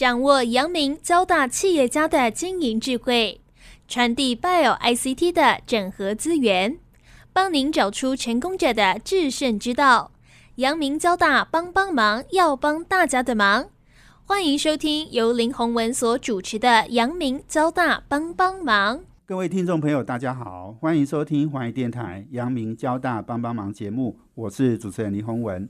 掌握阳明交大企业家的经营智慧，传递 Bio ICT 的整合资源，帮您找出成功者的制胜之道。阳明交大帮帮忙，要帮大家的忙。欢迎收听由林宏文所主持的阳明交大帮帮忙。各位听众朋友，大家好，欢迎收听华语电台阳明交大帮帮忙节目，我是主持人林宏文。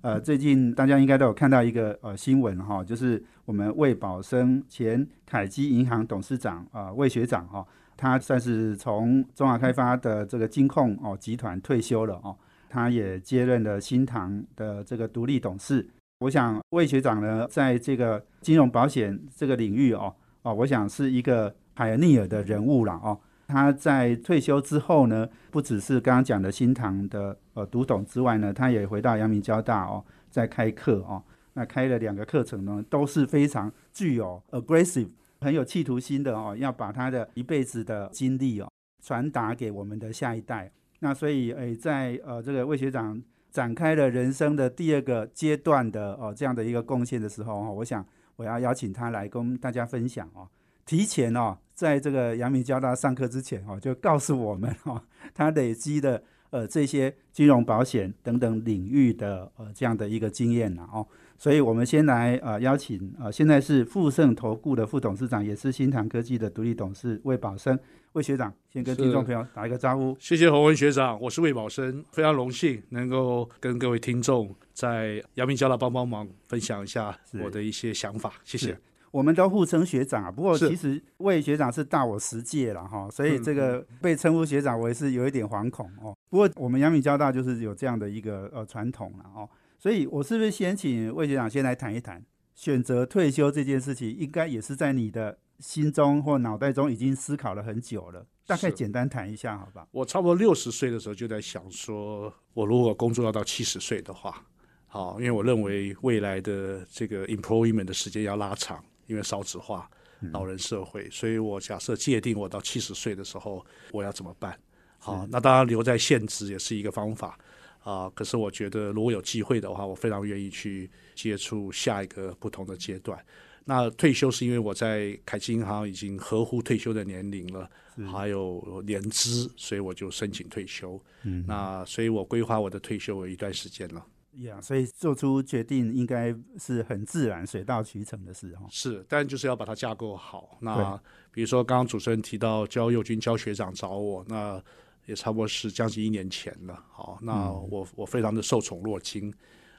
呃，最近大家应该都有看到一个呃新闻哈，就是我们魏宝生前凯基银行董事长啊魏学长哈，他算是从中华开发的这个金控哦集团退休了哦，他也接任了新唐的这个独立董事。我想魏学长呢，在这个金融保险这个领域哦哦，我想是一个。海尼尔的人物了哦，他在退休之后呢，不只是刚刚讲的新唐的呃读懂之外呢，他也回到阳明交大哦，在开课哦。那开了两个课程呢，都是非常具有 aggressive 很有企图心的哦，要把他的一辈子的经历哦传达给我们的下一代。那所以诶，在呃这个魏学长展开了人生的第二个阶段的哦这样的一个贡献的时候哦，我想我要邀请他来跟大家分享哦。提前哦，在这个阳明交大上课之前哦，就告诉我们哦，他累积的呃这些金融保险等等领域的呃这样的一个经验了哦，所以我们先来呃邀请呃现在是富盛投顾的副董事长，也是新唐科技的独立董事魏宝生魏学长，先跟听众朋友打一个招呼。谢谢洪文学长，我是魏宝生，非常荣幸能够跟各位听众在阳明交大帮帮忙，分享一下我的一些想法，谢谢。我们都互称学长啊，不过其实魏学长是大我十届了哈，所以这个被称呼学长，我也是有一点惶恐哦。不过我们阳明交大就是有这样的一个呃传统了哦，所以我是不是先请魏学长先来谈一谈选择退休这件事情，应该也是在你的心中或脑袋中已经思考了很久了，大概简单谈一下好吧？我差不多六十岁的时候就在想说，我如果工作要到七十岁的话，好，因为我认为未来的这个 employment 的时间要拉长。因为少子化、老人社会，所以我假设界定我到七十岁的时候我要怎么办？好，那当然留在现职也是一个方法啊。可是我觉得如果有机会的话，我非常愿意去接触下一个不同的阶段。那退休是因为我在凯基银行已经合乎退休的年龄了，还有年资，所以我就申请退休。嗯，那所以我规划我的退休有一段时间了。呀，所以做出决定应该是很自然、水到渠成的事哈。是，但就是要把它架构好。那比如说，刚刚主持人提到教幼军教学长找我，那也差不多是将近一年前了。好，那我我非常的受宠若惊。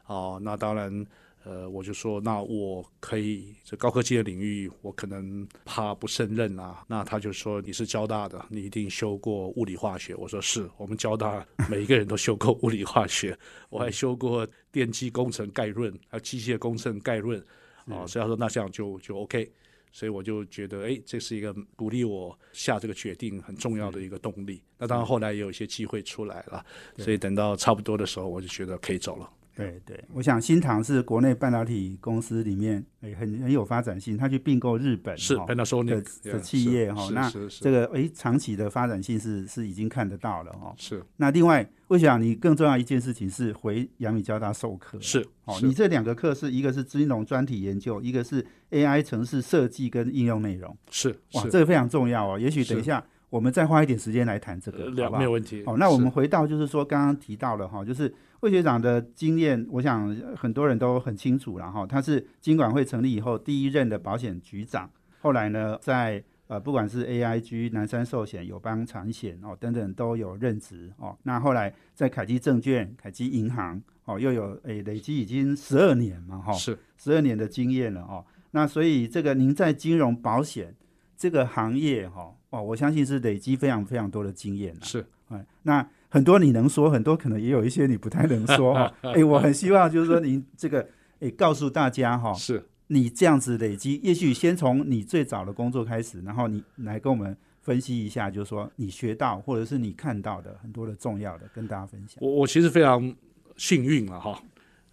哦，那当然。呃，我就说，那我可以这高科技的领域，我可能怕不胜任啊。那他就说，你是交大的，你一定修过物理化学。我说是，我们交大每一个人都修过物理化学，我还修过电机工程概论，还有机械工程概论啊。所以他说，那这样就就 OK。所以我就觉得，哎，这是一个鼓励我下这个决定很重要的一个动力。那当然后来也有一些机会出来了，所以等到差不多的时候，我就觉得可以走了。对对，我想新唐是国内半导体公司里面诶很很有发展性，他去并购日本是半导体的的企业哈，那这个诶长期的发展性是是已经看得到了哈。是。那另外，我想你更重要一件事情是回阳明交大授课是哦，你这两个课是一个是金融专题研究，一个是 AI 城市设计跟应用内容。是哇，这个非常重要哦。也许等一下我们再花一点时间来谈这个，好吧没有问题。好，那我们回到就是说刚刚提到了哈，就是。魏学长的经验，我想很多人都很清楚了哈。他是金管会成立以后第一任的保险局长，后来呢，在呃不管是 AIG、南山寿险、友邦产险哦等等都有任职哦。那后来在凯基证券、凯基银行哦又有诶累积已经十二年嘛哈，是十二年的经验了哦。那所以这个您在金融保险这个行业哈哦，我相信是累积非常非常多的经验是哎那。很多你能说，很多可能也有一些你不太能说哈。哎，我很希望就是说您这个哎告诉大家哈，是你这样子累积，也许先从你最早的工作开始，然后你来跟我们分析一下，就是说你学到或者是你看到的很多的重要的，跟大家分享。我我其实非常幸运了哈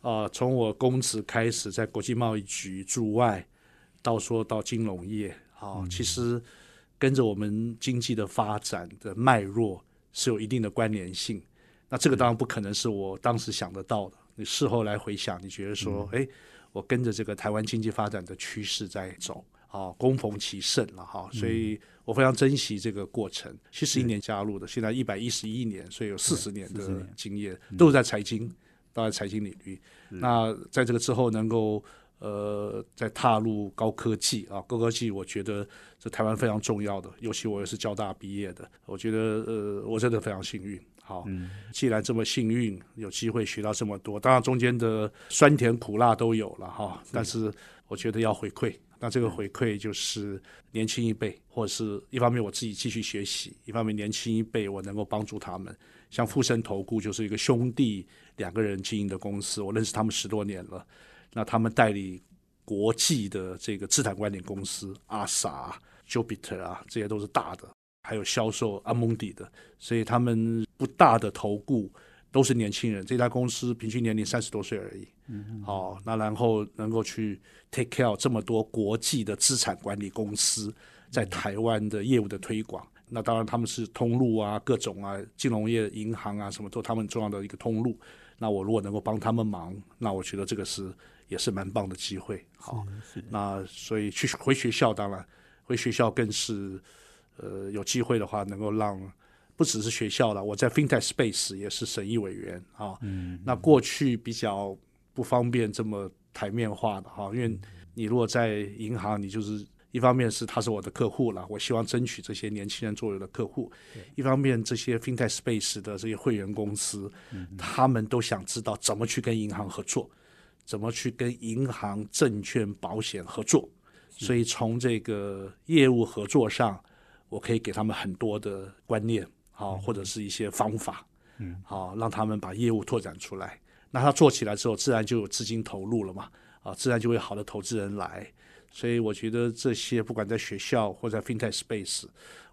啊，从我公职开始，在国际贸易局驻外，到说到金融业啊，其实跟着我们经济的发展的脉络。是有一定的关联性，那这个当然不可能是我当时想得到的。你事后来回想，你觉得说，哎，我跟着这个台湾经济发展的趋势在走，啊，攻逢其盛了哈，所以我非常珍惜这个过程。七十一年加入的，现在一百一十一年，所以有四十年的经验，都是在财经，都在财经领域。那在这个之后，能够呃在踏入高科技啊，高科技，我觉得这台湾非常重要的。尤其我也是交大毕业的，我觉得呃，我真的非常幸运。好，既然这么幸运，有机会学到这么多，当然中间的酸甜苦辣都有了哈。但是我觉得要回馈，那这个回馈就是年轻一辈，或者是一方面我自己继续学习，一方面年轻一辈我能够帮助他们。像富盛投顾就是一个兄弟两个人经营的公司，我认识他们十多年了。那他们代理国际的这个资产管理公司，阿萨、Jupiter 啊，这些都是大的。还有销售阿蒙迪的，所以他们不大的投顾都是年轻人。这家公司平均年龄三十多岁而已。嗯，好，那然后能够去 take care 这么多国际的资产管理公司在台湾的业务的推广，那当然他们是通路啊，各种啊，金融业、银行啊，什么都他们重要的一个通路。那我如果能够帮他们忙，那我觉得这个是也是蛮棒的机会。好，那所以去回学校，当然回学校更是。呃，有机会的话，能够让不只是学校了，我在 FinTech Space 也是审议委员啊。嗯，那过去比较不方便这么台面化的哈，因为你如果在银行，你就是一方面是他是我的客户了，我希望争取这些年轻人作为的客户；一方面这些 FinTech Space 的这些会员公司，他们都想知道怎么去跟银行合作，怎么去跟银行、证券、保险合作，所以从这个业务合作上。我可以给他们很多的观念，好，或者是一些方法，嗯，好，让他们把业务拓展出来。那他做起来之后，自然就有资金投入了嘛，啊，自然就会好的投资人来。所以我觉得这些不管在学校或在 FinTech Space，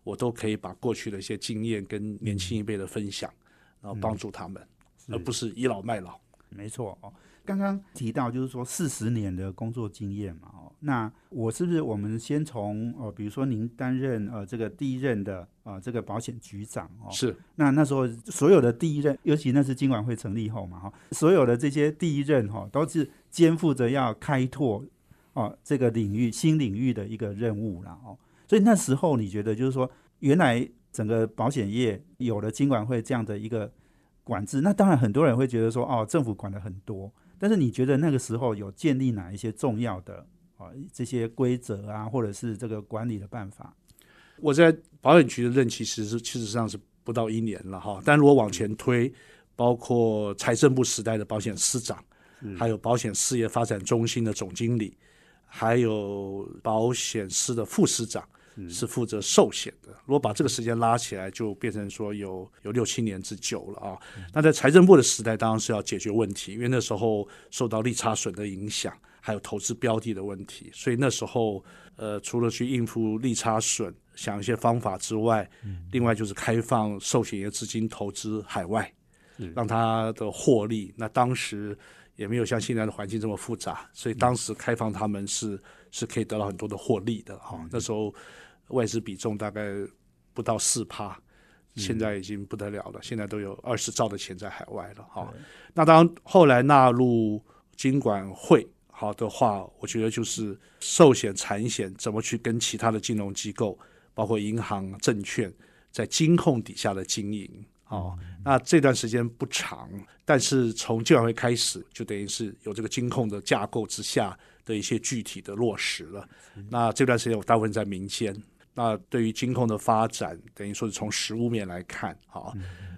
我都可以把过去的一些经验跟年轻一辈的分享，然后帮助他们，而不是倚老卖老。没错哦。刚刚提到就是说四十年的工作经验嘛，哦，那我是不是我们先从哦，比如说您担任呃这个第一任的啊这个保险局长哦，是，那那时候所有的第一任，尤其那是金管会成立后嘛，哈，所有的这些第一任哈都是肩负着要开拓哦这个领域新领域的一个任务了哦，所以那时候你觉得就是说原来整个保险业有了金管会这样的一个管制，那当然很多人会觉得说哦政府管的很多。但是你觉得那个时候有建立哪一些重要的啊这些规则啊，或者是这个管理的办法？我在保险局的任期其实是事实上是不到一年了哈。但如果往前推，包括财政部时代的保险司长，还有保险事业发展中心的总经理，还有保险司的副司长。是负责寿险的。如果把这个时间拉起来，就变成说有有六七年之久了啊。那在财政部的时代，当然是要解决问题，因为那时候受到利差损的影响，还有投资标的的问题，所以那时候呃，除了去应付利差损，想一些方法之外，另外就是开放寿险业资金投资海外，让它的获利。那当时也没有像现在的环境这么复杂，所以当时开放他们是是可以得到很多的获利的哈。那时候。外资比重大概不到四趴，现在已经不得了了。现在都有二十兆的钱在海外了哈。那当后来纳入金管会好的话，我觉得就是寿险、产险怎么去跟其他的金融机构，包括银行、证券，在金控底下的经营。哦，那这段时间不长，但是从金管会开始，就等于是有这个金控的架构之下的一些具体的落实了。那这段时间我大部分在民间。那对于金控的发展，等于说是从实物面来看，哈，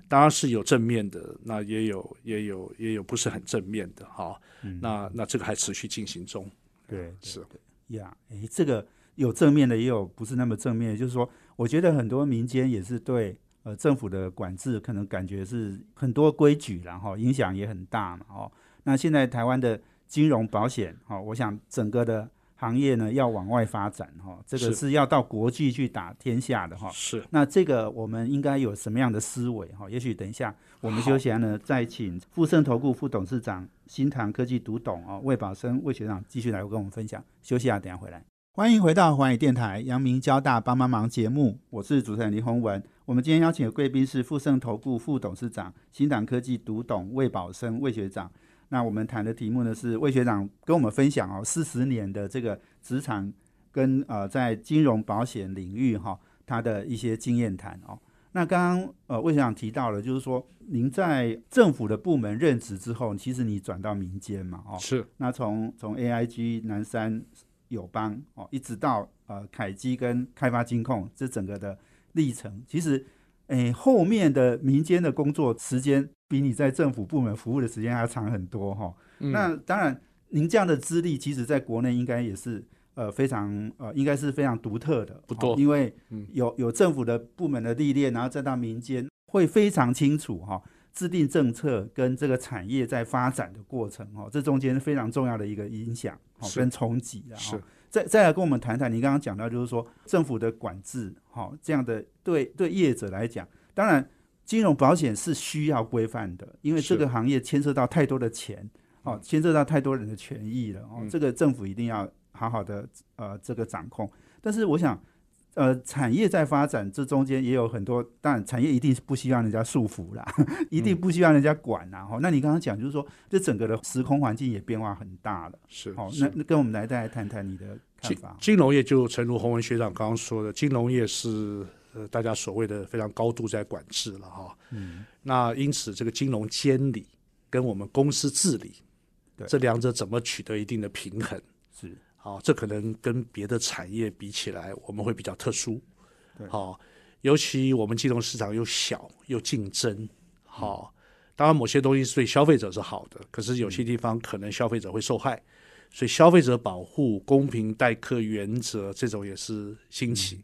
当然是有正面的，那也有也有也有不是很正面的，哈，那那这个还持续进行中，对，是。呀，哎，这个有正面的，也有不是那么正面，就是说，我觉得很多民间也是对呃政府的管制，可能感觉是很多规矩，然后影响也很大嘛，哦，那现在台湾的金融保险，哈，我想整个的。行业呢要往外发展哈，这个是要到国际去打天下的哈。是。那这个我们应该有什么样的思维哈？也许等一下我们休息完呢，再请富盛投顾副董事长、新唐科技独董哦魏宝生魏学长继续来跟我们分享。休息啊，等下回来。欢迎回到华语电台阳明交大帮帮忙节目，我是主持人林宏文。我们今天邀请的贵宾是富盛投顾副董事长、新唐科技独董魏宝生魏学长。那我们谈的题目呢是魏学长跟我们分享哦，四十年的这个职场跟呃在金融保险领域哈，他的一些经验谈哦。那刚刚呃魏学长提到了，就是说您在政府的部门任职之后，其实你转到民间嘛哦，是。那从从 AIG 南山友邦哦，一直到呃凯基跟开发金控这整个的历程，其实诶后面的民间的工作时间。比你在政府部门服务的时间还要长很多哈。那当然，您这样的资历，其实在国内应该也是呃非常呃，应该是非常独特的。不多，因为有有政府的部门的历练，然后再到民间，会非常清楚哈，制定政策跟这个产业在发展的过程哈，这中间非常重要的一个影响跟冲击的哈。再再来跟我们谈谈，您刚刚讲到就是说政府的管制哈，这样的对对业者来讲，当然。金融保险是需要规范的，因为这个行业牵涉到太多的钱，哦，牵涉到太多人的权益了，哦，这个政府一定要好好的呃这个掌控。但是我想，呃，产业在发展这中间也有很多，当然产业一定是不希望人家束缚啦，一定不希望人家管啦。哈，那你刚刚讲就是说，这整个的时空环境也变化很大了，是。哦，那那跟我们来再来谈谈你的看法。金融业就诚如洪文学长刚刚说的，金融业是。呃，大家所谓的非常高度在管制了哈，嗯，那因此这个金融监理跟我们公司治理，这两者怎么取得一定的平衡？是，好，这可能跟别的产业比起来，我们会比较特殊，好，尤其我们金融市场又小又竞争，好，当然某些东西对消费者是好的，可是有些地方可能消费者会受害，所以消费者保护、公平待客原则这种也是兴起。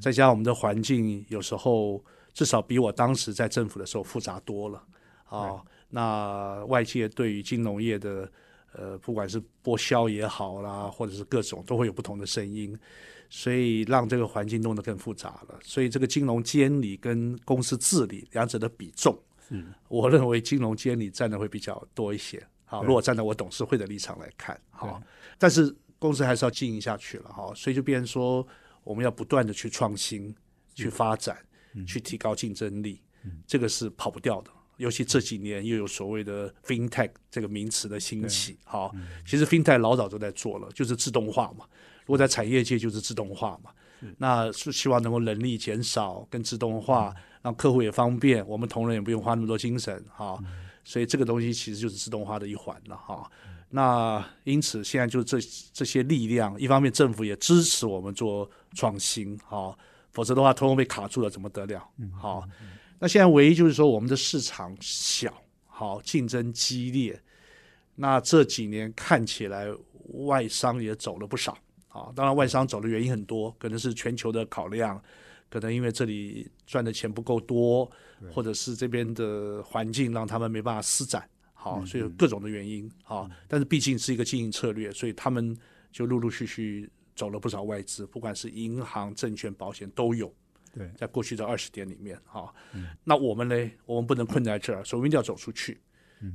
再加上我们的环境，有时候至少比我当时在政府的时候复杂多了啊。那外界对于金融业的呃，不管是剥削也好啦，或者是各种，都会有不同的声音，所以让这个环境弄得更复杂了。所以这个金融监理跟公司治理两者的比重，嗯我认为金融监理占的会比较多一些。好，如果站在我董事会的立场来看，好，但是公司还是要经营下去了哈，所以就变成说。我们要不断的去创新、去发展、去提高竞争力，这个是跑不掉的。尤其这几年又有所谓的 FinTech 这个名词的兴起，好，其实 FinTech 老早就在做了，就是自动化嘛。如果在产业界就是自动化嘛，那是希望能够人力减少跟自动化，让客户也方便，我们同仁也不用花那么多精神，哈。所以这个东西其实就是自动化的一环了，哈。那因此，现在就这这些力量，一方面政府也支持我们做创新，好，否则的话，通通被卡住了，怎么得了？好，那现在唯一就是说，我们的市场小，好，竞争激烈。那这几年看起来，外商也走了不少，啊，当然外商走的原因很多，可能是全球的考量，可能因为这里赚的钱不够多，或者是这边的环境让他们没办法施展。好，所以有各种的原因，好，但是毕竟是一个经营策略，所以他们就陆陆续续走了不少外资，不管是银行、证券、保险都有。对，在过去的二十年里面，哈，那我们呢？我们不能困在这儿，所以我们一定要走出去。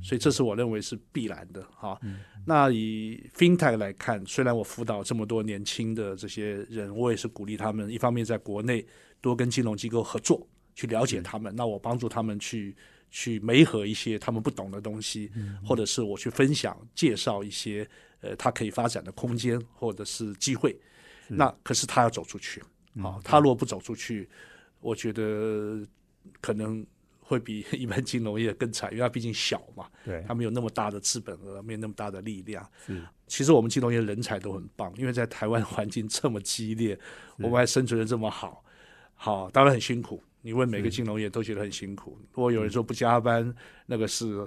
所以这是我认为是必然的，哈。那以 FinTech 来看，虽然我辅导这么多年轻的这些人，我也是鼓励他们，一方面在国内多跟金融机构合作，去了解他们，那我帮助他们去。去媒合一些他们不懂的东西，或者是我去分享介绍一些呃他可以发展的空间或者是机会。那可是他要走出去，好，他如果不走出去，我觉得可能会比 一般金融业更惨，因为他毕竟小嘛，对，他没有那么大的资本额，没有那么大的力量。其实我们金融业人才都很棒，因为在台湾环境这么激烈，我们还生存的这么好，好，当然很辛苦。你问每个金融业都觉得很辛苦。如果有人说不加班，那个是，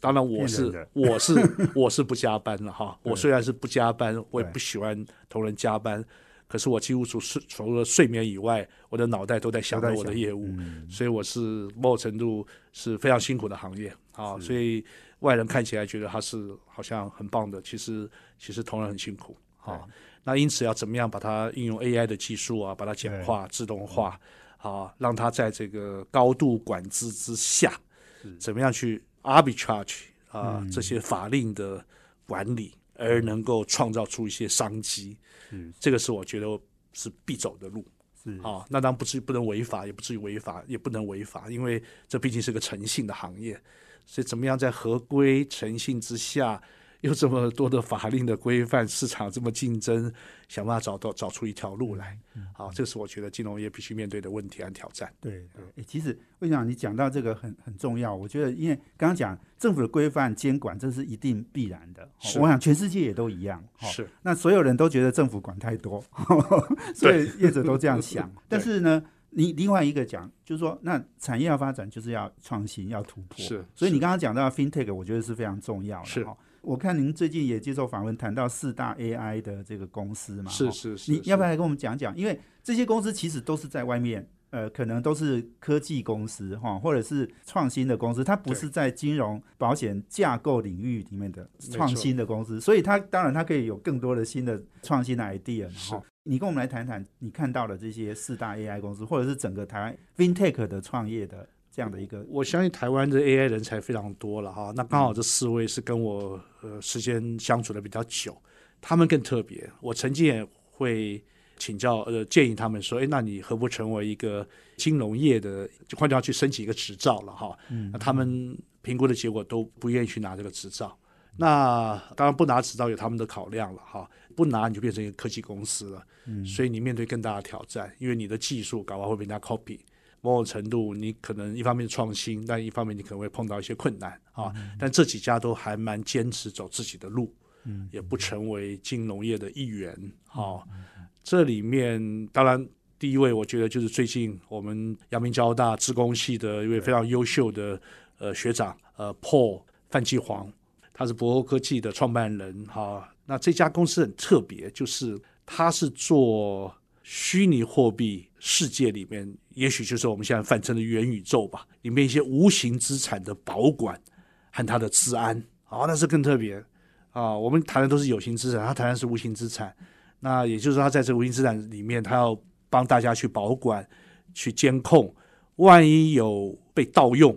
当然我是 我是我是不加班了哈。我虽然是不加班，我也不喜欢同仁加班，可是我几乎除睡除了睡眠以外，我的脑袋都在想着我的业务，所以我是某种程度是非常辛苦的行业啊。所以外人看起来觉得他是好像很棒的，其实其实同仁很辛苦啊。那因此要怎么样把它应用 AI 的技术啊，把它简化、自动化。好，让他在这个高度管制之下，怎么样去 arbitrage 啊这些法令的管理，而能够创造出一些商机，这个是我觉得是必走的路。是。啊，那当然不至于不能违法，也不至于违法，也不能违法，因为这毕竟是个诚信的行业，所以怎么样在合规诚信之下？又这么多的法令的规范，市场这么竞争，想办法找到找出一条路来。好，这是我觉得金融业必须面对的问题和挑战。对对，其实为什么你讲到这个很很重要？我觉得，因为刚刚讲政府的规范监管，这是一定必然的。我想全世界也都一样。是，那所有人都觉得政府管太多，所以业者都这样想。但是呢，你另外一个讲，就是说，那产业要发展，就是要创新，要突破。是，所以你刚刚讲到 FinTech，我觉得是非常重要的。是。我看您最近也接受访问，谈到四大 AI 的这个公司嘛，是是是，你要不要来跟我们讲讲？因为这些公司其实都是在外面，呃，可能都是科技公司哈，或者是创新的公司，它不是在金融保险架构领域里面的创新的公司，所以它当然它可以有更多的新的创新的 idea 哈。你跟我们来谈谈你看到的这些四大 AI 公司，或者是整个台湾 FinTech 的创业的。这样的一个，我相信台湾的 AI 人才非常多了哈。那刚好这四位是跟我呃时间相处的比较久，他们更特别。我曾经也会请教呃建议他们说，哎，那你何不成为一个金融业的，就换掉去申请一个执照了哈？那他们评估的结果都不愿意去拿这个执照。那当然不拿执照有他们的考量了哈，不拿你就变成一个科技公司了。嗯，所以你面对更大的挑战，因为你的技术搞不好会被人家 copy。某种程度，你可能一方面创新，但一方面你可能会碰到一些困难啊。但这几家都还蛮坚持走自己的路，嗯，也不成为金融业的一员啊。这里面当然第一位，我觉得就是最近我们阳明交大自工系的一位非常优秀的呃学长呃 Paul 范继煌，他是博欧科技的创办人哈。那这家公司很特别，就是他是做。虚拟货币世界里面，也许就是我们现在泛称的元宇宙吧。里面一些无形资产的保管和它的治安，啊，那是更特别啊。我们谈的都是有形资产，他谈的是无形资产。那也就是说，他在这无形资产里面，他要帮大家去保管、去监控，万一有被盗用、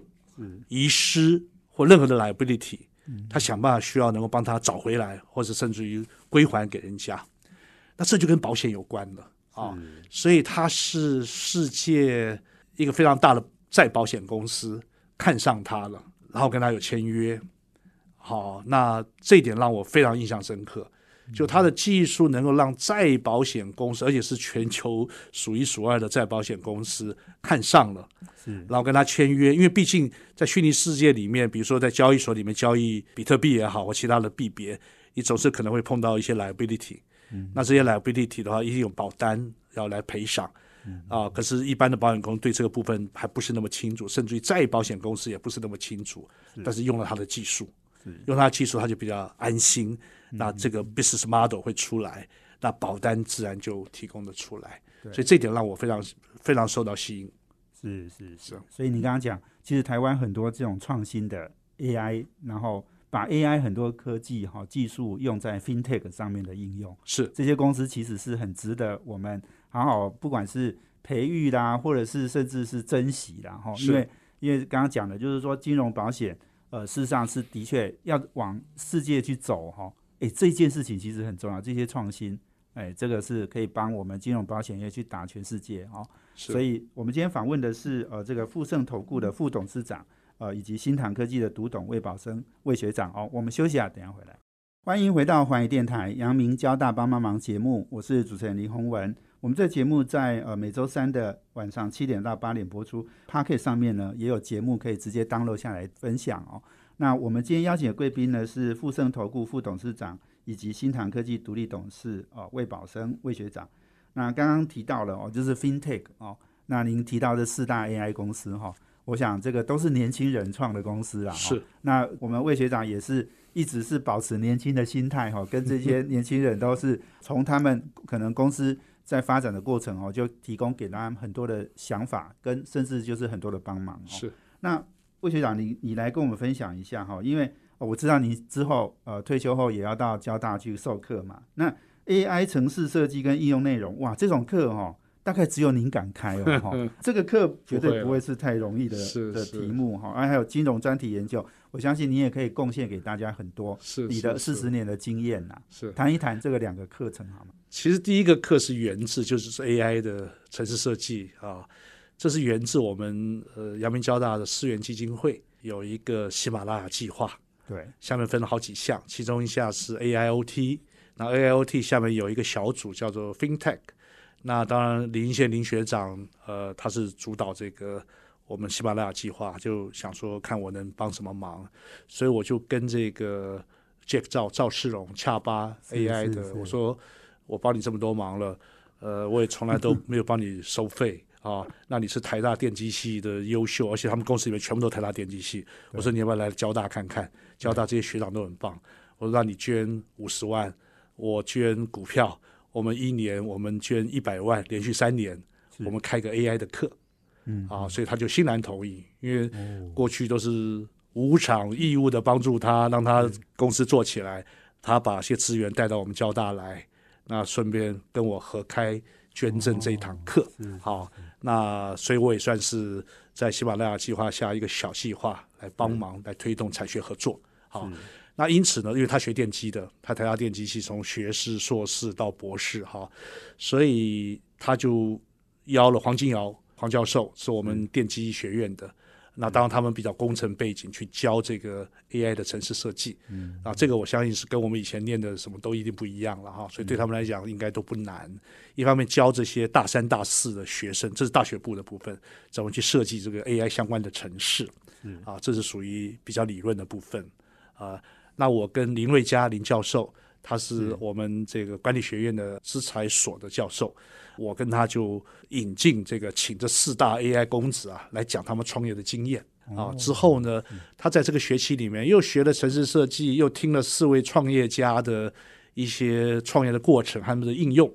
遗失或任何的 liability，他想办法需要能够帮他找回来，或者甚至于归还给人家。那这就跟保险有关了。啊，所以他是世界一个非常大的再保险公司看上他了，然后跟他有签约。好，那这一点让我非常印象深刻，就他的技术能够让再保险公司，而且是全球数一数二的再保险公司看上了，是，然后跟他签约，因为毕竟在虚拟世界里面，比如说在交易所里面交易比特币也好，或其他的币别，你总是可能会碰到一些 liability。那这些 liability 的话，一定有保单要来赔偿啊。可是，一般的保险公司对这个部分还不是那么清楚，甚至于再保险公司也不是那么清楚。但是用了他的技术，用他的技术，他就比较安心。那这个 business model 会出来，那保单自然就提供的出来。所以这点让我非常非常受到吸引。是是是。所以你刚刚讲，其实台湾很多这种创新的 AI，然后。把 AI 很多科技哈技术用在 FinTech 上面的应用，是这些公司其实是很值得我们好好不管是培育啦，或者是甚至是珍惜啦哈。因为因为刚刚讲的就是说金融保险，呃，事实上是的确要往世界去走哈。诶，这件事情其实很重要，这些创新，诶，这个是可以帮我们金融保险业去打全世界哈。所以我们今天访问的是呃这个富盛投顾的副董事长。呃，以及新唐科技的独董魏宝生魏学长哦，我们休息啊，等下回来。欢迎回到环宇电台阳明交大帮帮忙节目，我是主持人林宏文。我们这节目在呃每周三的晚上七点到八点播出 p a r k e t 上面呢也有节目可以直接 download 下来分享哦。那我们今天邀请的贵宾呢是富盛投顾副董事长以及新唐科技独立董事哦魏宝生魏学长。那刚刚提到了哦，就是 FinTech 哦，那您提到的四大 AI 公司哈。我想这个都是年轻人创的公司啦。是。那我们魏学长也是一直是保持年轻的心态哈，跟这些年轻人都是从他们可能公司在发展的过程哦，就提供给他们很多的想法，跟甚至就是很多的帮忙。是。那魏学长，你你来跟我们分享一下哈，因为我知道你之后呃退休后也要到交大去授课嘛。那 AI 城市设计跟应用内容，哇，这种课哈。大概只有您敢开哦，哈，这个课绝对不会是太容易的的题目哈，而还有金融专题研究，我相信你也可以贡献给大家很多你的四十年的经验呐，是。谈一谈这个两个课程好吗？其实第一个课是源自就是 AI 的城市设计啊，这是源自我们呃阳明交大的思源基金会有一个喜马拉雅计划，对，下面分了好几项，其中一项是 AIoT，那 AIoT 下面有一个小组叫做 FinTech，那当然林宪林学长，呃，他是主导这个我们喜马拉雅计划，就想说看我能帮什么忙，所以我就跟这个 Jack 赵赵世荣恰巴 AI 的，是是我说我帮你这么多忙了，呃，我也从来都没有帮你收费。啊，那你是台大电机系的优秀，而且他们公司里面全部都台大电机系。我说你要不要来交大看看？交大这些学长都很棒。我说让你捐五十万，我捐股票，我们一年我们捐一百万，连续三年，我们开个 AI 的课。嗯啊，所以他就欣然同意，因为哦过去都是无偿义务的帮助他，让他公司做起来，他把些资源带到我们交大来，那顺便跟我合开捐赠这一堂课。好，那所以我也算是在喜马拉雅计划下一个小计划来帮忙来推动产学合作。好，那因此呢，因为他学电机的，他台大电机系从学士、硕士到博士，哈，所以他就邀了黄金尧黄教授，是我们电机学院的。那当然，他们比较工程背景去教这个 AI 的城市设计，嗯，啊，这个我相信是跟我们以前念的什么都一定不一样了哈，所以对他们来讲应该都不难。一方面教这些大三大四的学生，这是大学部的部分，怎么去设计这个 AI 相关的城市，啊，这是属于比较理论的部分啊。那我跟林瑞佳林教授，他是我们这个管理学院的资财所的教授，我跟他就引进这个请这四大 AI 公子啊来讲他们创业的经验啊。之后呢，他在这个学期里面又学了城市设计，又听了四位创业家的一些创业的过程，他们的应用，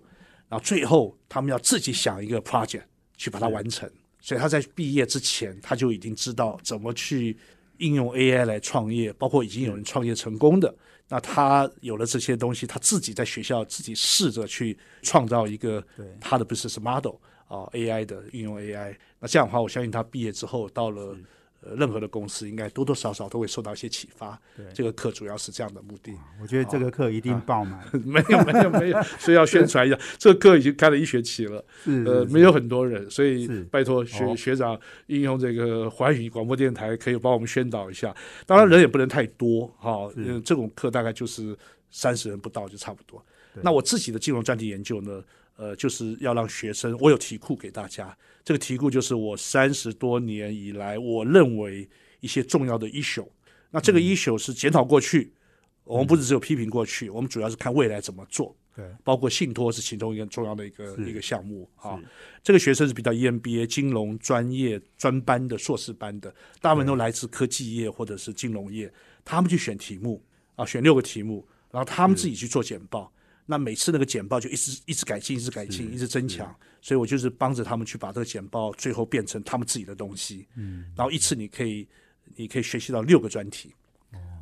然后最后他们要自己想一个 project 去把它完成。所以他在毕业之前，他就已经知道怎么去应用 AI 来创业，包括已经有人创业成功的。那他有了这些东西，他自己在学校自己试着去创造一个对他的 business model 啊，AI 的应用 AI。那这样的话，我相信他毕业之后到了呃任何的公司，应该多多少少都会受到一些启发。这个课主要是这样的目的。我觉得这个课一定爆满，没有没有没有，所以要宣传一下，这个课已经开了一学期了。是呃，是没有很多人，所以拜托学、哦学长应用这个环宇广播电台，可以帮我们宣导一下。当然人也不能太多哈，是呃，这种课大概就是三十人不到就差不多。那我自己的金融专题研究呢，呃，就是要让学生，我有题库给大家。这个题库就是我三十多年以来，我认为一些重要的 issue。那这个 issue 是检讨过去，我们不是只有批评过去，我们主要是看未来怎么做。对，包括信托是其中一个重要的一个一个项目啊。这个学生是比较 EMBA 金融专业专班的硕士班的，大部分都来自科技业或者是金融业，他们去选题目啊，选六个题目，然后他们自己去做简报。那每次那个简报就一直一直改进，一直改进，一直增强，所以我就是帮着他们去把这个简报最后变成他们自己的东西。嗯，然后一次你可以你可以学习到六个专题。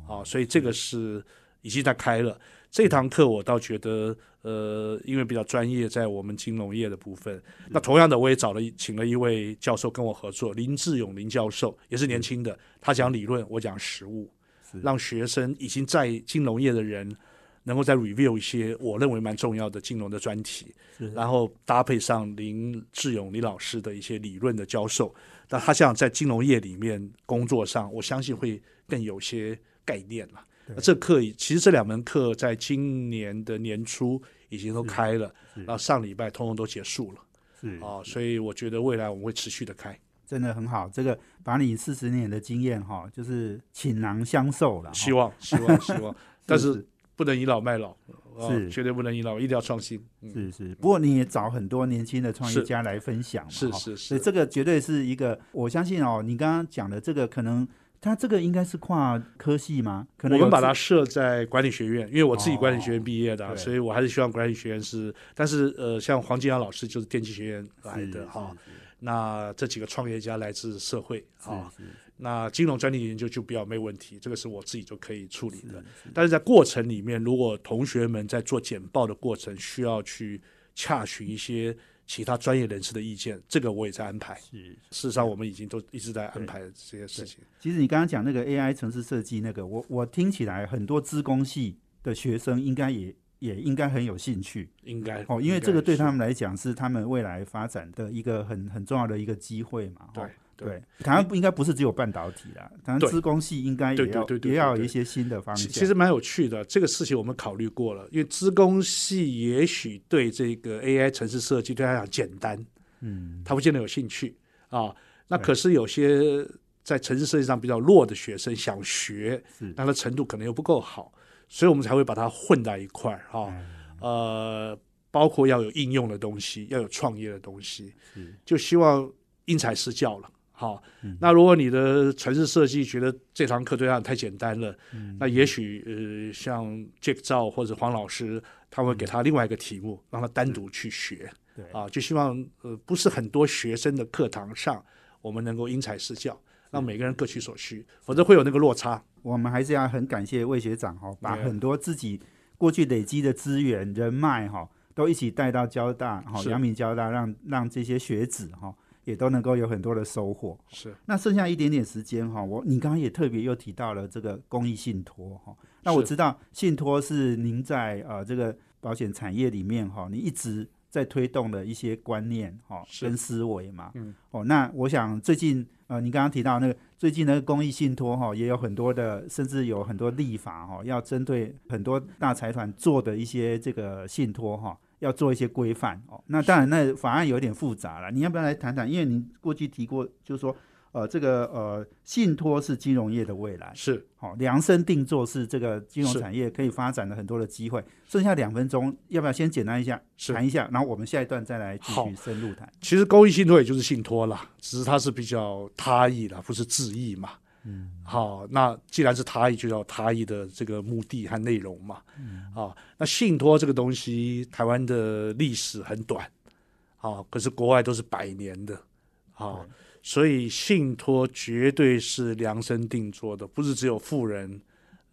啊，所以这个是已经在开了。这堂课我倒觉得，呃，因为比较专业，在我们金融业的部分。那同样的，我也找了请了一位教授跟我合作，林志勇林教授也是年轻的，他讲理论，我讲实务，让学生已经在金融业的人。能够再 review 一些我认为蛮重要的金融的专题，然后搭配上林志勇林老师的一些理论的教授，那他这样在金融业里面工作上，我相信会更有些概念了。那这课其实这两门课在今年的年初已经都开了，然后上礼拜通通都结束了。是啊，所以我觉得未来我们会持续的开，真的很好。这个把你四十年的经验哈，就是倾囊相授了哈。希望希望希望，但是是不能倚老卖老，啊是。绝对不能倚老，一定要创新。嗯。是是，不过你也找很多年轻的创业家来分享嘛，是是是。所以这个绝对是一个，我相信哦，你刚刚讲的这个可能，它这个应该是跨科系吗？可能我们把它设在管理学院，因为我自己管理学院毕业的啊、哦所以我还是希望管理学院是。但是呃，像黄金阳老师就是电机学院来的哈、是那这几个创业家来自社会啊、那金融专利研究就比较没问题，这个是我自己就可以处理的。是但是在过程里面，如果同学们在做简报的过程需要去洽询一些其他专业人士的意见，这个我也在安排。是。事实上，我们已经都一直在安排这些事情。其实你刚刚讲那个 AI 城市设计那个，我我听起来很多资工系的学生应该也也应该很有兴趣应该哦，因为这个对他们们来讲是他们未来发展的一个很很重要的一个机会嘛。哦对对，台湾不应该不是只有半导体啦，台湾对资工系应该也要也要有一些新的方向。其其实蛮有趣的，这个事情我们考虑过了，因为资工系也许对这个 AI 城市设计对他来讲简单，嗯，他不见得有兴趣啊。那可是有些在城市设计上比较弱的学生想学是，但他程度可能又不够好，所以我们才会把它混在一块儿啊。嗯呃，包括要有应用的东西，要有创业的东西，是就希望因材施教了。好，嗯。那如果你的城市设计觉得这堂课对他太简单了，嗯。那也许呃，像 Jack 赵或者黄老师，他会给他另外一个题目，让他单独去学。对。啊，就希望呃，不是很多学生的课堂上，我们能够因材施教，让每个人各取所需，否则会有那个落差。我们还是要很感谢魏学长哈，把很多自己过去累积的资源、人脉哈，都一起带到交大哈，是。阳明交大，让让这些学子哈也都能够有很多的收获。是那剩下一点点时间哈，我你刚刚也特别又提到了这个公益信托哈。那我知道信托是您在呃这个保险产业里面哈，你一直在推动的一些观念哈跟思维嘛。嗯。哦，那我想最近呃，你刚刚提到那个最近的公益信托哈，也有很多的，甚至有很多立法哈，要针对很多大财团做的一些这个信托哈。要做一些规范哦，那当然，那法案有点复杂了。你要不要来谈谈？因为你过去提过，就是说，呃，这个呃，信托是金融业的未来，是，好、量身定做是这个金融产业可以发展的很多的机会。剩下两分钟，要不要先简单一下谈一下，然后我们下一段再来继续深入谈。其实公益信托也就是信托啦，只是它是比较他意啦，不是自意嘛。嗯，好，那既然是他意，就要他意的这个目的和内容嘛。嗯，啊，那信托这个东西，台湾的历史很短，啊，可是国外都是百年的，啊，所以信托绝对是量身定做的，不是只有富人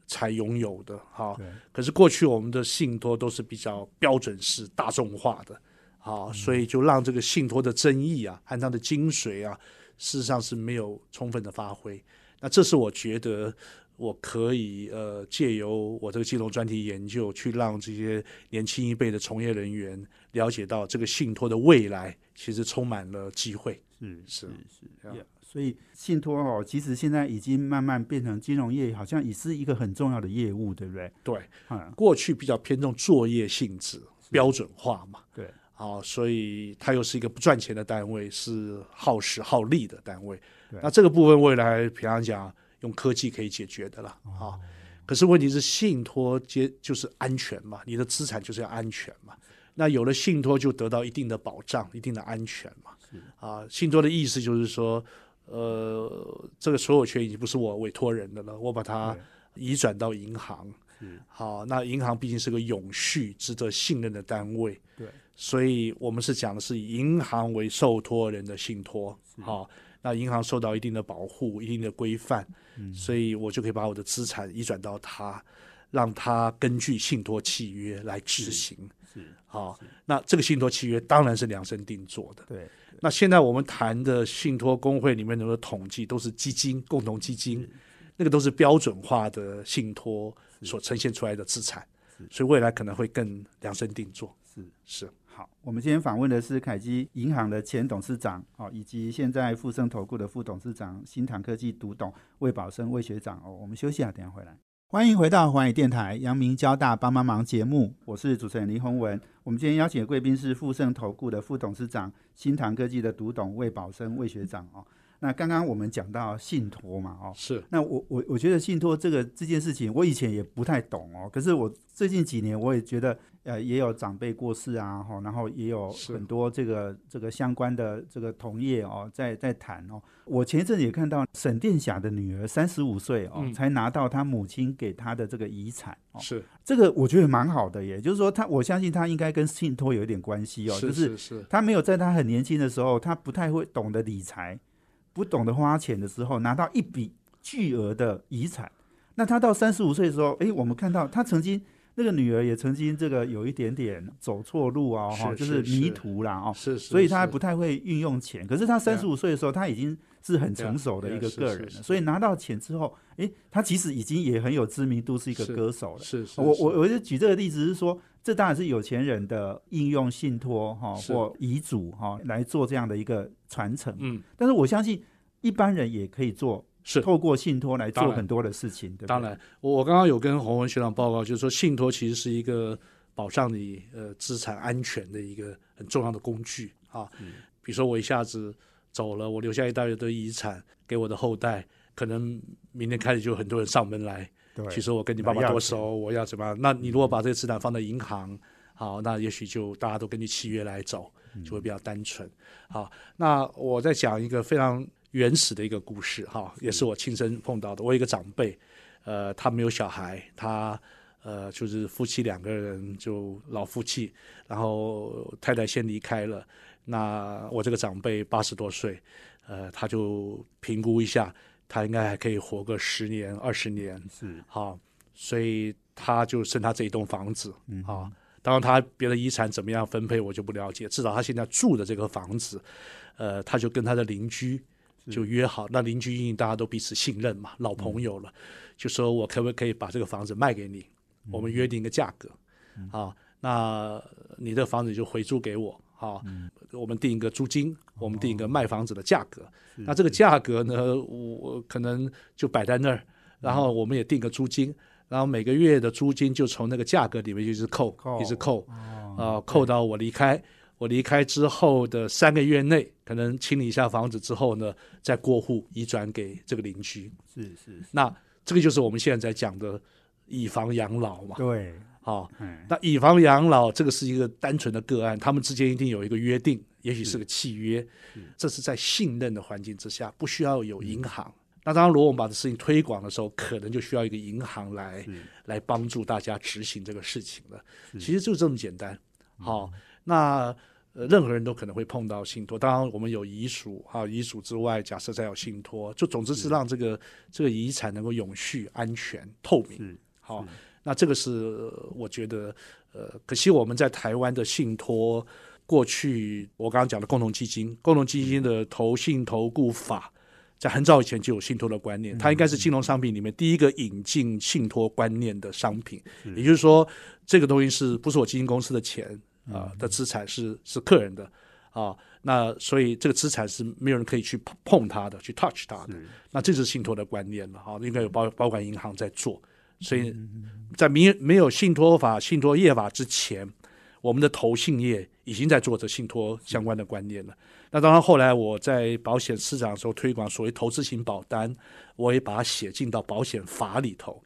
才拥有的，哈。对，可是过去我们的信托都是比较标准式、大众化的，啊，所以就让这个信托的争议啊和它的精髓啊，事实上是没有充分的发挥。那这是我觉得我可以呃借由我这个金融专题研究，去让这些年轻一辈的从业人员了解到这个信托的未来其实充满了机会。是是是所以信托哦，其实现在已经慢慢变成金融业，好像也是一个很重要的业务，对不对？对，嗯，过去比较偏重作业性质、标准化嘛。对，啊，所以它又是一个不赚钱的单位，是耗时耗力的单位对。那这个部分未来，平常讲用科技可以解决的了啊。可是问题是，信托接就是安全嘛，你的资产就是要安全嘛。那有了信托，就得到一定的保障、一定的安全嘛。啊，信托的意思就是说，呃，这个所有权已经不是我委托人的了，我把它移转到银行。是好，那银行毕竟是个永续、值得信任的单位，对，所以我们是讲的是以银行为受托人的信托。好，那银行受到一定的保护、一定的规范，嗯所以我就可以把我的资产移转到它，让它根据信托契约来执行。是，好，那这个信托契约当然是量身定做的。对，那现在我们谈的信托工会里面的统计都是基金、共同基金，那个都是标准化的信托所呈现出来的资产，所以未来可能会更量身定做。是。是好，我们今天访问的是凯基银行的前董事长哦，以及现在富盛投顾的副董事长、新唐科技独董魏宝生魏学长哦。我们休息一下，等一下回来。欢迎回到华语电台阳明交大帮帮忙节目，我是主持人林宏文。我们今天邀请的贵宾是富盛投顾的副董事长、新唐科技的独董魏宝生魏学长哦。那刚刚我们讲到信托嘛哦，是那我我我觉得信托这个这件事情，我以前也不太懂哦。可是我最近几年，我也觉得，呃，也有长辈过世啊，哈，然后也有很多这个这个相关的这个同业哦，在在谈哦。我前一阵子也看到沈殿霞的女儿三十五岁哦，嗯才拿到她母亲给她的这个遗产哦。是这个我觉得蛮好的耶，就是说她，我相信她应该跟信托有一点关系哦，是就是是是她没有在她很年轻的时候，她不太会懂得理财，不懂得花钱的时候，拿到一笔巨额的遗产。那她到三十五岁的时候，诶，我们看到她曾经那个女儿也曾经这个有一点点走错路啊，哈，是就是是迷途啦，哦，是是，所以她还不太会运用钱。可是她三十五岁的时候，她已经是很成熟的一个个人了，所以拿到钱之后，诶，她其实已经也很有知名度，是一个歌手了。是是，我是我我就举这个例子是说，这当然是有钱人的应用信托哈是或遗嘱哈来做这样的一个传承。嗯但是我相信一般人也可以做，是。透过信托来做很多的事情？当然，我我刚刚有跟洪文学长报告，就是说信托其实是一个保障你呃资产安全的一个很重要的工具啊。比如说我一下子走了，我留下一大堆遗产给我的后代，可能明天开始就有很多人上门来，对，其实我跟你爸爸多熟，我要怎么样？那你如果把这个资产放在银行，好，那也许就大家都根据契约来走，就会比较单纯。好，那我再讲一个非常原始的一个故事，哈，也是我亲身碰到的。我有一个长辈，呃，他没有小孩，他呃就是夫妻两个人就老夫妻，然后太太先离开了，那我这个长辈八十多岁，呃，他就评估一下，他应该还可以活个十年二十年，是。好，所以他就剩他这一栋房子，嗯。啊，当然他别的遗产怎么样分配我就不了解，至少他现在住的这个房子，呃，他就跟他的邻居就约好，那邻居因为大家都彼此信任嘛，老朋友了，就说我可不可以把这个房子卖给你，我们约定一个价格，啊，那你的房子就回租给我，啊，我们定一个租金，我们定一个卖房子的价格，那这个价格呢，我可能就摆在那儿，然后我们也定个租金。然后每个月的租金就从那个价格里面一直扣，扣一直扣，哦啊、扣到我离开。我离开之后的三个月内，可能清理一下房子之后呢，再过户移转给这个邻居。是是是，那这个就是我们现在在讲的以房养老嘛。对，好、哎，那以房养老这个是一个单纯的个案，他们之间一定有一个约定，也许是个契约，这是在信任的环境之下，不需要有银行。那当然，如果我们把这事情推广的时候，可能就需要一个银行来来帮助大家执行这个事情了。其实就这么简单。好，那呃，任何人都可能会碰到信托。当然，我们有遗属哈，遗嘱之外，假设再有信托，就总之是让这个这个遗产能够永续、安全、透明。是好，那这个是呃我觉得呃，可惜我们在台湾的信托，过去我刚刚讲的共同基金，共同基金的投信投顾法，在很早以前就有信托的观念，它应该是金融商品里面第一个引进信托观念的商品。也就是说，这个东西是不是我基金公司的钱啊、的资产是是客人的啊？那所以这个资产是没有人可以去碰碰它的，去 touch 它的。那这是信托的观念了哈，应该有保保管银行在做，所以在没没有信托法、信托业法之前，我们的投信业已经在做着信托相关的观念了。那当然，后来我在保险市场的时候推广所谓投资型保单，我也把它写进到保险法里头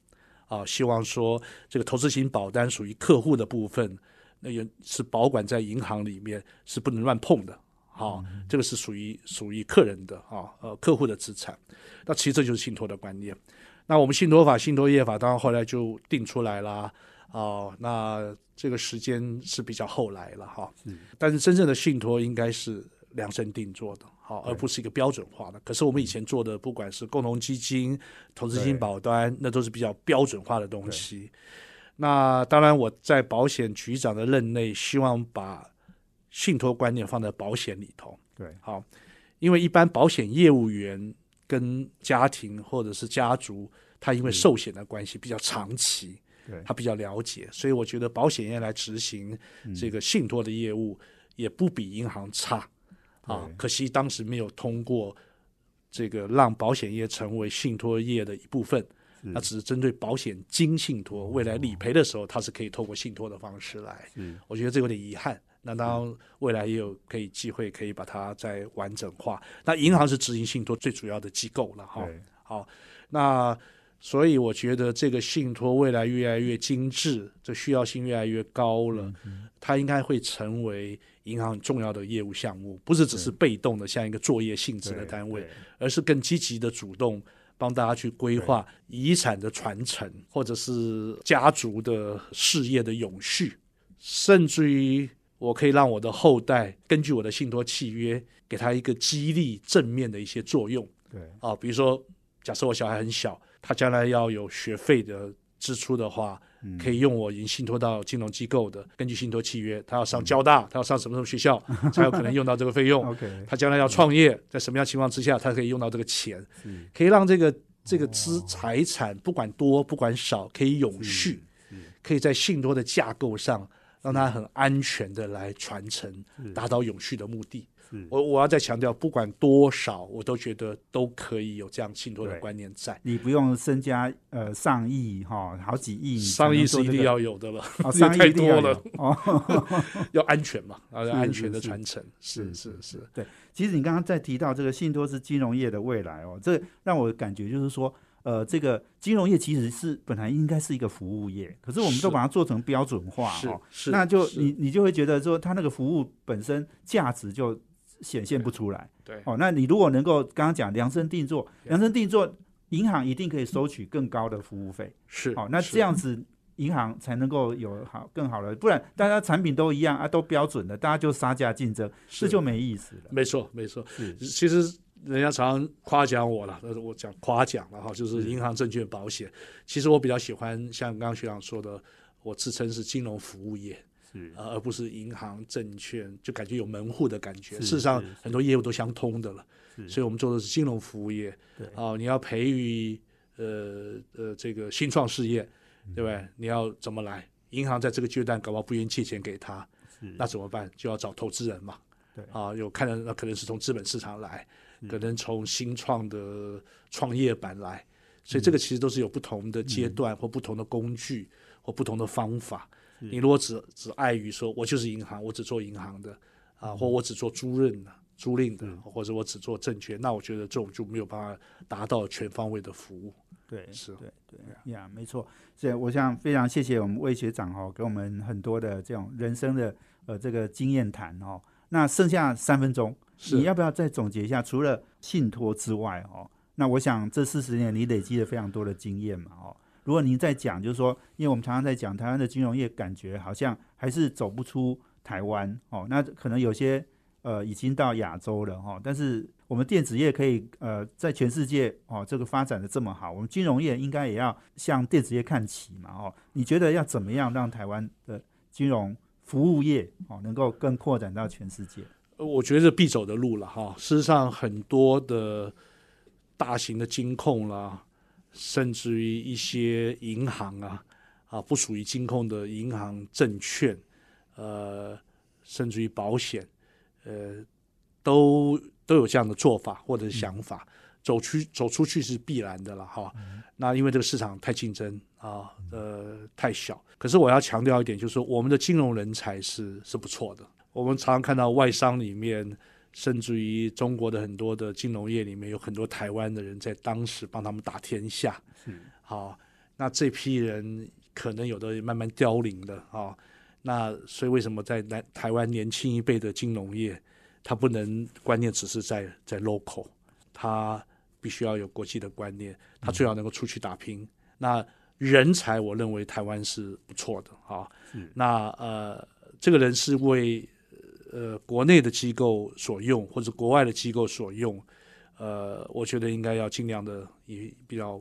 啊，希望说这个投资型保单属于客户的部分，那也是保管在银行里面，是不能乱碰的。好、这个是属于属于客人的啊，呃，客户的资产。那其实这就是信托的观念。那我们信托法、信托业法，当然后来就定出来了。哦，那这个时间是比较后来了哈。但是真正的信托应该是量身定做的，好，而不是一个标准化的。可是我们以前做的，不管是共同基金、投资金保单，那都是比较标准化的东西。那当然，我在保险局长的任内，希望把信托观念放在保险里头。对，好，因为一般保险业务员跟家庭或者是家族，他因为寿险的关系比较长期，对他比较了解，所以我觉得保险业来执行这个信托的业务也不比银行差啊。可惜当时没有通过这个让保险业成为信托业的一部分。那只是针对保险金信托，未来理赔的时候，它是可以透过信托的方式来。是我觉得这有点遗憾。那当然，未来也有可以机会可以把它再完整化。那银行是执行信托最主要的机构了哈。对好，那所以我觉得这个信托未来越来越精致，这需要性越来越高了，它应该会成为银行很重要的业务项目，不是只是被动的像一个作业性质的单位，而是更积极的主动。帮大家去规划遗产的传承，或者是家族的事业的永续，甚至于我可以让我的后代根据我的信托契约，给他一个激励正面的一些作用。对。啊，比如说，假设我小孩很小，他将来要有学费的支出的话，可以用我已经信托到金融机构的，根据信托契约，他要上交大，他要上什么什么学校，才有可能用到这个费用。他将来要创业，在什么样情况之下，他可以用到这个钱，可以让这个这个资财产不管多不管少，可以永续，可以在信托的架构上让它很安全的来传承，达到永续的目的。是。我我要再强调，不管多少，我都觉得都可以有这样信托的观念在。你不用身家呃上亿哈，好几亿，上亿是一定要有的了，哦，上亿太多了，哦。要安全嘛，要安全的传承，是是是对，其实你刚刚在提到这个信托是金融业的未来哦，这让我感觉就是说，呃，这个金融业其实是本来应该是一个服务业，可是我们都把它做成标准化是哦，是，那就你你就会觉得说，它那个服务本身价值就显现不出来对哦。那你如果能够刚刚讲量身定做，量身定做，银行一定可以收取更高的服务费。是好、那这样子银行才能够有好更好的，不然大家产品都一样啊，都标准的，大家就杀价竞争，这是就没意思了。没错没错。是其实人家常常夸奖我了，但是我讲夸奖了哈，就是是银行、证券、保险。其实我比较喜欢像刚刚学长说的，我自称是金融服务业，是呃，而不是银行、证券，就感觉有门户的感觉。事实上很多业务都相通的了，所以我们做的是金融服务业。对哦，你要培育呃呃这个新创事业，嗯对不对？你要怎么来？银行在这个阶段搞不好不愿意借钱给他，那怎么办？就要找投资人嘛。对啊，有看的那可能是从资本市场来，可能从新创的创业板来，所以嗯这个其实都是有不同的阶段或不同的工具或不同的方法。是你如果只只碍于说我就是银行，我只做银行的啊，或我只做租赁的、租赁的，或者我只做证券，那我觉得这种就没有办法达到全方位的服务。对，是对对呀，没错。所以我想非常谢谢我们魏学长哦，给我们很多的这种人生的呃这个经验谈哦。那剩下三分钟，你要不要再总结一下？除了信托之外哦，那我想这四十年你累积了非常多的经验嘛哦。如果您在讲，就是说，因为我们常常在讲台湾的金融业，感觉好像还是走不出台湾哦。那可能有些呃已经到亚洲了哈、哦，但是我们电子业可以呃在全世界哦这个发展的这么好，我们金融业应该也要向电子业看齐嘛哦。你觉得要怎么样让台湾的金融服务业哦能够更扩展到全世界？呃我觉得是必走的路了哈。事实上，很多的大型的金控啦，甚至于一些银行啊，啊不属于金控的银行、证券，呃，甚至于保险，呃，都都有这样的做法或者是想法。走出走出去是必然的了哈。那因为这个市场太竞争啊，呃，太小。可是我要强调一点，就是我们的金融人才是是不错的。我们常常看到外商里面，甚至于中国的很多的金融业里面，有很多台湾的人在当时帮他们打天下。嗯好，那这批人可能有的慢慢凋零了啊。那所以为什么在南台湾年轻一辈的金融业，他不能观念只是在在 local，他必须要有国际的观念，他最好能够出去打拼。那人才，我认为台湾是不错的啊。那呃，这个人是为呃国内的机构所用，或者国外的机构所用。呃，我觉得应该要尽量的以比较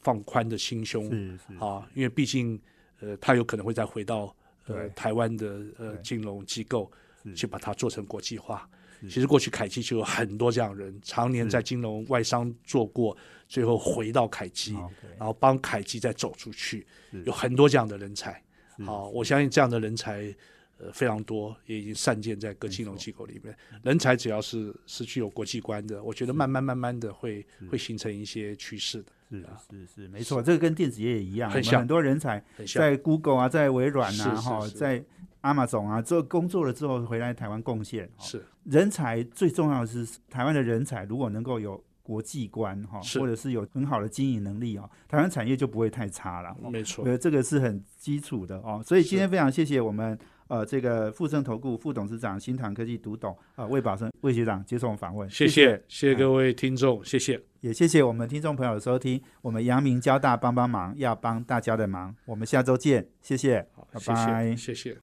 放宽的心胸是是啊，因为毕竟呃，他有可能会再回到呃台湾的呃金融机构是。去把它做成国际化。其实过去凯基就有很多这样的人，常年在金融外商做过，最后回到凯基，然后帮凯基再走出去，有很多这样的人才。是好，我相信这样的人才呃非常多，也已经散见在各金融机构里面。人才只要是是具有国际观的，我觉得慢慢慢慢的会会形成一些趋势的，是是是，没错，这个跟电子业也一样，很多人才在 Google 啊，在微软啊，哈，在 Amazon 啊，做工作了之后回来台湾贡献。哦是人才最重要的是台湾的人才，如果能够有国际观哈，或者是有很好的经营能力哦，台湾产业就不会太差了。哦没错呃，这个是很基础的哦。所以今天非常谢谢我们呃这个富盛投顾副董事长新唐科技独董呃魏宝生魏学长接受我们访问，谢谢谢谢各位听众，谢谢。也谢谢我们听众朋友的收听。我们阳明交大帮帮忙，要帮大家的忙。我们下周见，谢谢，拜谢拜。谢谢谢。